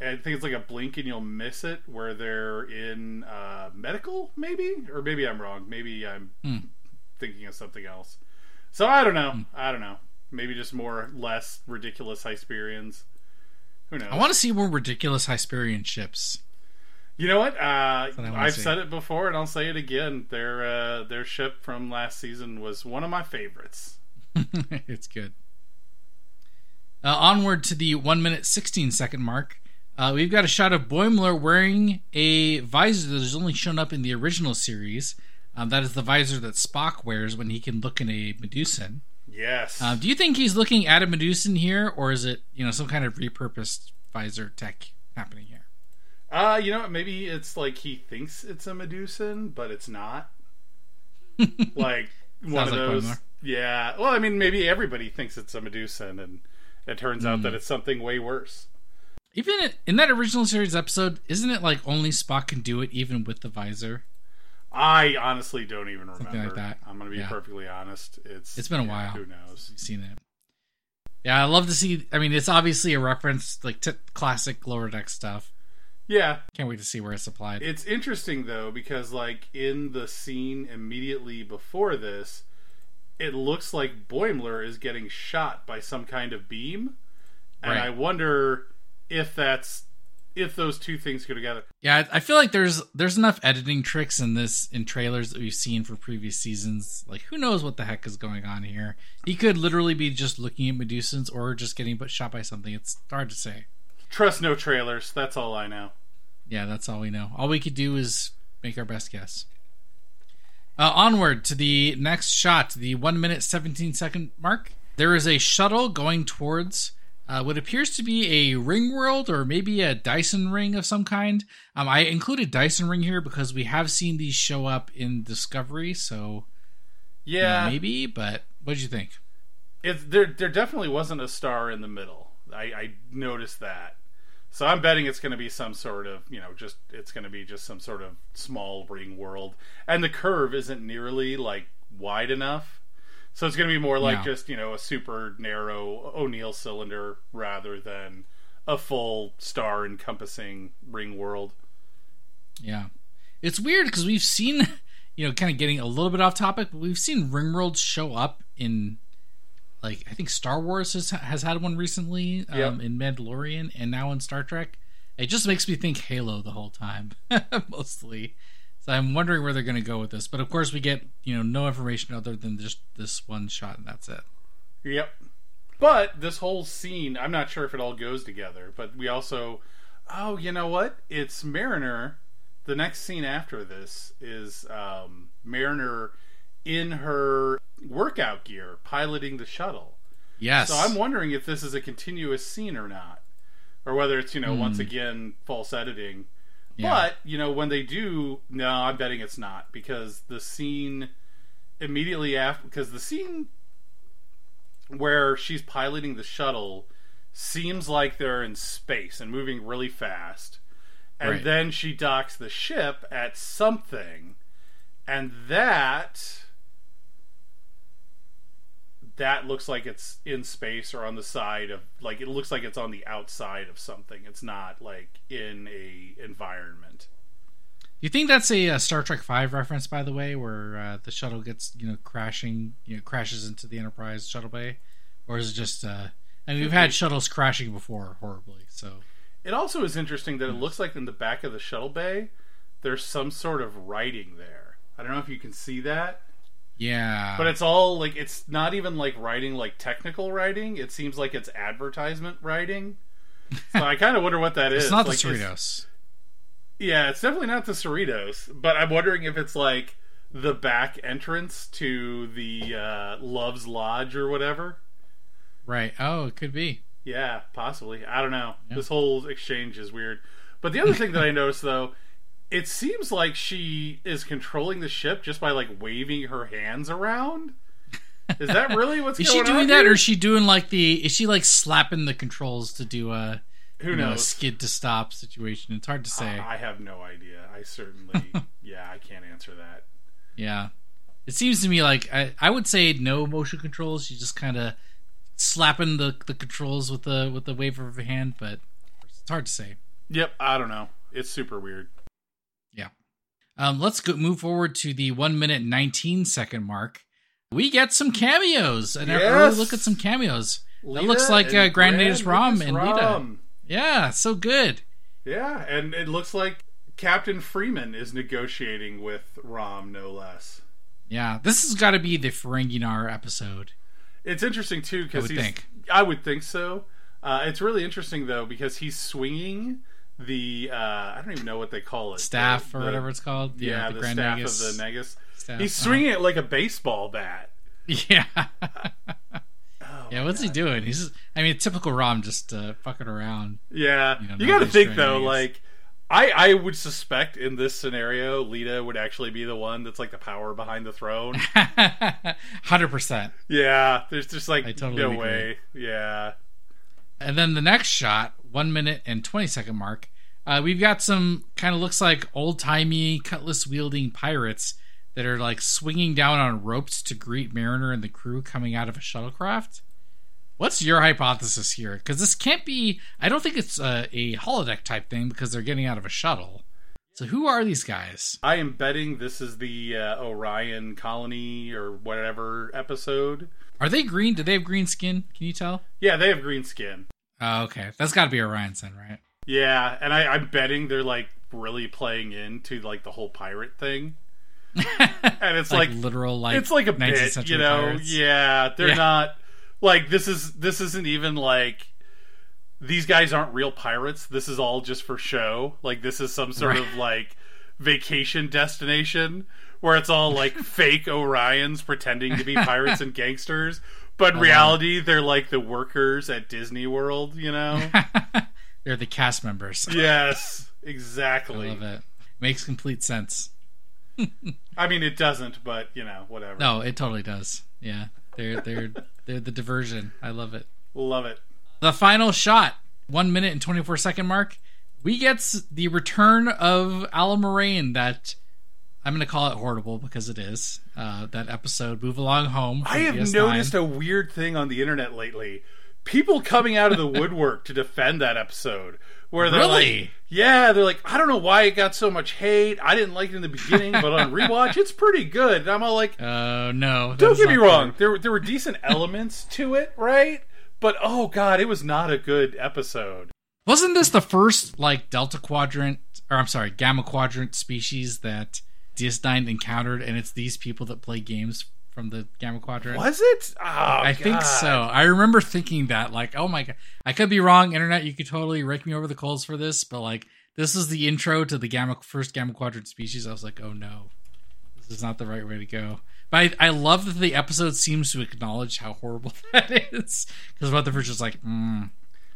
And I think it's like a blink and you'll miss it where they're in uh, medical, maybe, or maybe I'm wrong. Maybe I'm Hmm. thinking of something else. So I don't know. I don't know. Maybe just more less ridiculous Hysperians. Who knows? I want to see more ridiculous Hysperian ships. You know what? Uh, what I've see. said it before, and I'll say it again. Their uh, their ship from last season was one of my favorites. it's good. Uh, onward to the one minute sixteen second mark. Uh, we've got a shot of Boimler wearing a visor that has only shown up in the original series. Um, that is the visor that Spock wears when he can look in a Medusan. Yes. Uh, do you think he's looking at a Medusan here, or is it you know some kind of repurposed visor tech happening here? Uh, you know, what? maybe it's like he thinks it's a Medusan, but it's not. like one Sounds of like those. Yeah. Well, I mean, maybe everybody thinks it's a Medusan, and it turns out Hmm. that it's something way worse. Even in that original series episode, isn't it like only Spock can do it, even with the visor? I honestly don't even remember. Something like that. I'm going to be Yeah. perfectly honest. It's It's been a yeah, while. Who knows? We've seen it. Yeah, I love to see. I mean, it's obviously a reference like to classic lower deck stuff. Yeah, Can't wait to see where it's applied. It's interesting though because like in the scene immediately before this, it looks like Boimler is getting shot by some kind of beam, and Right. I wonder if that's if those two things go together. yeah, I feel like there's there's enough editing tricks in this in trailers that we've seen for previous seasons. Like, who knows what the heck is going on here? He could literally be just looking at Medusans or just getting shot by something. It's hard to say. Trust no trailers. That's all I know. Yeah, that's all we know. All we could do is make our best guess. Uh, onward to the next shot, the one minute seventeen second mark. There is a shuttle going towards uh, what appears to be a ring world or maybe a Dyson ring of some kind. Um, I included Dyson ring here because we have seen these show up in Discovery, so you know, Yeah, maybe. But what did you think? it's there. There definitely wasn't a star in the middle. I, I noticed that. So I'm betting it's going to be some sort of, you know, just it's going to be just some sort of small ring world, and the curve isn't nearly like wide enough. So it's going to be more like Yeah. just you know a super narrow O'Neill cylinder rather than a full star encompassing ring world. Yeah. It's weird because we've seen, you know, kind of getting a little bit off topic, but we've seen Ringworlds show up in, like, I think Star Wars has, has had one recently um, Yep. in Mandalorian and now in Star Trek. It just makes me think Halo the whole time, mostly. So I'm wondering where they're going to go with this. But of course, we get, you know, no information other than just this one shot, and that's it. Yep. But this whole scene, I'm not sure if it all goes together, but we also oh, you know what? It's Mariner. The next scene after this is um, Mariner in her workout gear piloting the shuttle. Yes. So I'm wondering if this is a continuous scene or not. Or whether it's, you know, once hmm. again false editing. Yeah. But, you know, when they do, no, I'm betting it's not because the scene immediately after because the scene where she's piloting the shuttle seems like they're in space and moving really fast. And Right. then she docks the ship at something and that that looks like it's in space or on the side of like it looks like it's on the outside of something. It's not like in a environment. You think that's a, uh Star Trek Five reference, by the way, where uh, the shuttle gets you know crashing, you know, crashes into the Enterprise shuttle bay, or is it just? Uh, I mean, we've had shuttles crashing before horribly, so It also is interesting that it looks like in the back of the shuttle bay there's some sort of writing there. I don't know if you can see that, yeah. but it's all like it's not even like writing like technical writing. It seems like it's advertisement writing. So I kind of wonder what that is. it's not Like, the Cerritos. Yeah, it's definitely not the Cerritos, but I'm wondering if it's like the back entrance to the uh, Love's Lodge or whatever. Right. Oh, it could be. Yeah, possibly. I don't know. Yeah. This whole exchange is weird. But the other thing that I noticed though, it seems like she is controlling the ship just by like waving her hands around. Is that really what's Is she doing that, here? or is she doing like the? Is she like slapping the controls to do a who you know, a knows? skid to stop situation? It's hard to say. I have no idea. I certainly, yeah, I can't answer that. Yeah. It seems to me like I, I would say no motion controls. You just kind of slapping the, the controls with the with the wave of a hand, but it's hard to say. Yep, I don't know. It's super weird. Yeah. Um, let's go move forward to the one minute nineteen second mark. We get some cameos, and Yes. early look at some cameos. That looks like uh, and Grand Nagus Rom and Leeta. Yeah, so good. Yeah, and it looks like Captain Freeman is negotiating with Rom, no less. Yeah, this has got to be the Ferenginar episode. It's interesting too because would think. I would think so. Uh, it's really interesting though because he's swinging the uh, I don't even know what they call it Staff The- or the- whatever it's called. Yeah, the, the, Grand staff Nagus of the Nagus. staff. He's Uh-huh. swinging it like a baseball bat. Yeah. Oh, yeah, what's he doing? He's just, I mean, typical Rom just uh, fucking around. Yeah, You know, you got to think though. to- Like, I I would suspect in this scenario, Leeta would actually be the one that's like the power behind the throne. 100%. yeah, there's just like I totally no agree. way. Yeah, And then the next shot, one minute and 20 second mark, uh, we've got some kind of looks like old timey cutlass wielding pirates that are like swinging down on ropes to greet Mariner and the crew coming out of a shuttlecraft. What's your hypothesis here? Because this can't be, I don't think it's a, a holodeck type thing because they're getting out of a shuttle. So who are these guys? I am betting this is the uh, Orion colony or whatever episode. Are they green? Do they have green skin? Can you tell? Yeah, they have green skin. Oh, okay. That's got to be Orion's then, right? Yeah, and I, I'm betting they're like really playing into like the whole pirate thing. And it's like, literal, like it's like a bit, you know. pirates. Yeah, they're Yeah. not like this is this isn't even like these guys aren't real pirates. This is all just for show. Like this is some sort Right. of like vacation destination where it's all like fake Orions pretending to be pirates and gangsters, but in reality they're like the workers at Disney World, you know? They're the cast members. yes, exactly. I love it. Makes complete sense. I mean it doesn't, but you know, whatever. No, it totally does. Yeah, they're they're they're the diversion. I love it. Love it. The final shot, one minute and twenty four second mark. We get the return of Allamaraine. That I'm going to call it horrible because it is. Uh, that episode, "Move Along Home." I have noticed a weird thing on the internet lately. People coming out of the woodwork to defend that episode. Where they're Really? like, yeah, they're like, I don't know why it got so much hate. I didn't like it in the beginning, but on rewatch, it's pretty good. And I'm all like, Oh no! don't get me wrong, fair. there there were decent elements to it, right? But oh god, it was not a good episode. Wasn't this the first like Delta Quadrant, or I'm sorry, Gamma Quadrant species that DS9 encountered, and it's these people that play games from the Gamma Quadrant? Was it? Oh, I think so. I remember thinking that, like, oh my god, I could be wrong. Internet, you could totally rake me over the coals for this, but like, this is the intro to the Gamma first Gamma Quadrant species. I was like, oh no, this is not the right way to go. But I, I love that the episode seems to acknowledge how horrible that is, because Rutherford's just like, mm.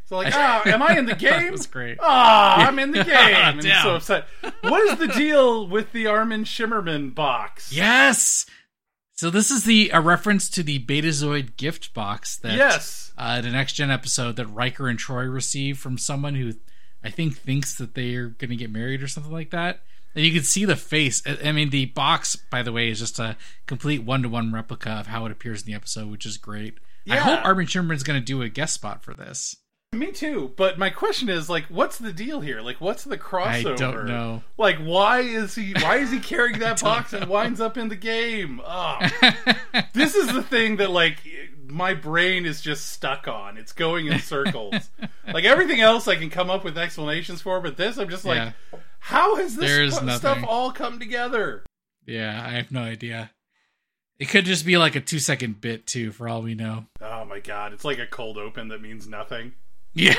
So like, ah, am I in the That game? was great. Ah, I'm in the game. and Damn. so upset. What is the deal with the Armin Shimerman box? Yes. So this is the a reference to the Betazoid gift box that Yes. uh, the next gen episode that Riker and Troi receive from someone who I think thinks that they are going to get married or something like that. And you can see the face. I mean, the box, by the way, is just a complete one to one replica of how it appears in the episode, which is great. I hope Armin Shimerman's going to do a guest spot for this. Me too. But my question is, like, what's the deal here? Like, what's the crossover? I don't know. Like, why is he? Why is he carrying that box and winds up in the game? Oh, this is the thing that like my brain is just stuck on. It's going in circles. like everything else, I can come up with explanations for, but this, I'm just like, Yeah. how has this pu- stuff all come together? Yeah, I have no idea. It could just be like a two second bit too, for all we know. Oh my god, it's like a cold open that means nothing. Yeah,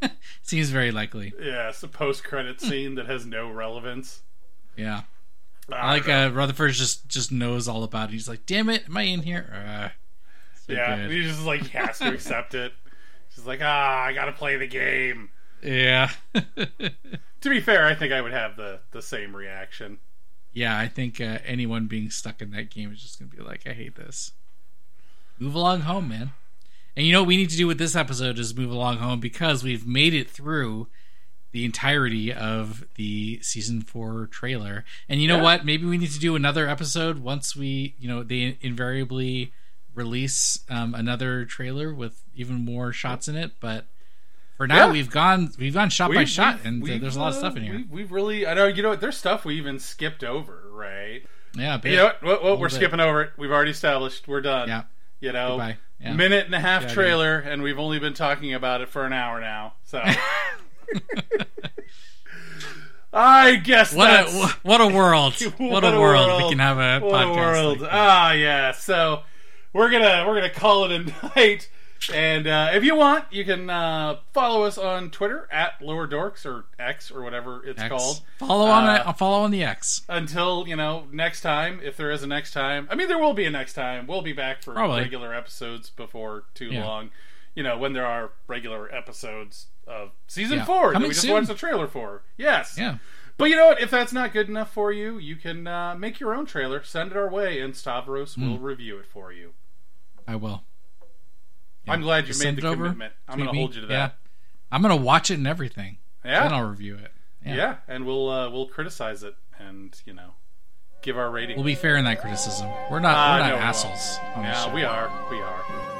seems very likely. Yeah, it's a post credit scene that has no relevance. Yeah, I like uh, Rutherford just just knows all about it. He's like, "Damn it, am I in here?" Uh, so yeah, good. he just like has to accept it. She's like, ah, I gotta play the game. yeah, To be fair, I think I would have the the same reaction. yeah. I think uh, anyone being stuck in that game is just gonna be like, "I hate this." Move along home, man. And you know what we need to do with this episode is move along home because we've made it through the entirety of the season four trailer. And you know Yeah. what? Maybe we need to do another episode once we, you know, they invariably release um, another trailer with even more shots in it. But for now, Yeah. we've gone we've gone shot by We've- shot, and uh, there's a lot of stuff in here. We've, we've really, I know, you know? There's stuff we even skipped over, right? yeah, You know what? What, what, we're bit. skipping over it. We've already established. We're done. Yeah. You know, Goodbye. Yeah. minute and a half Yeah, trailer, and we've only been talking about it for an hour now. So, I guess What that's a what a world! What, a, world. we can have a what podcast. a world. like ah, yeah. So we're gonna we're gonna call it a night. And uh, if you want, you can uh, follow us on Twitter at Lower Dorks or X or whatever it's X. called. Follow on Uh, the, follow on the X. Until you know next time, if there is a next time. I mean, there will be a next time. We'll be back for Probably. regular episodes before too Yeah. long. You know, when there are regular episodes of season Yeah. four that Coming we just soon. watched the trailer for. Yes. Yeah. But you know what? If that's not good enough for you, you can uh, make your own trailer, send it our way, and Stavros will Hmm. review it for you. I will. I'm glad you Just made the over, commitment. I'm going to hold you to that. Yeah. I'm gonna watch it and everything. Yeah, Then I'll review it. yeah, Yeah. and we'll uh, we'll criticize it and you know give our rating. We'll be fair in that criticism. We're not Ah, we're no, not we assholes. on yeah, we are. We are.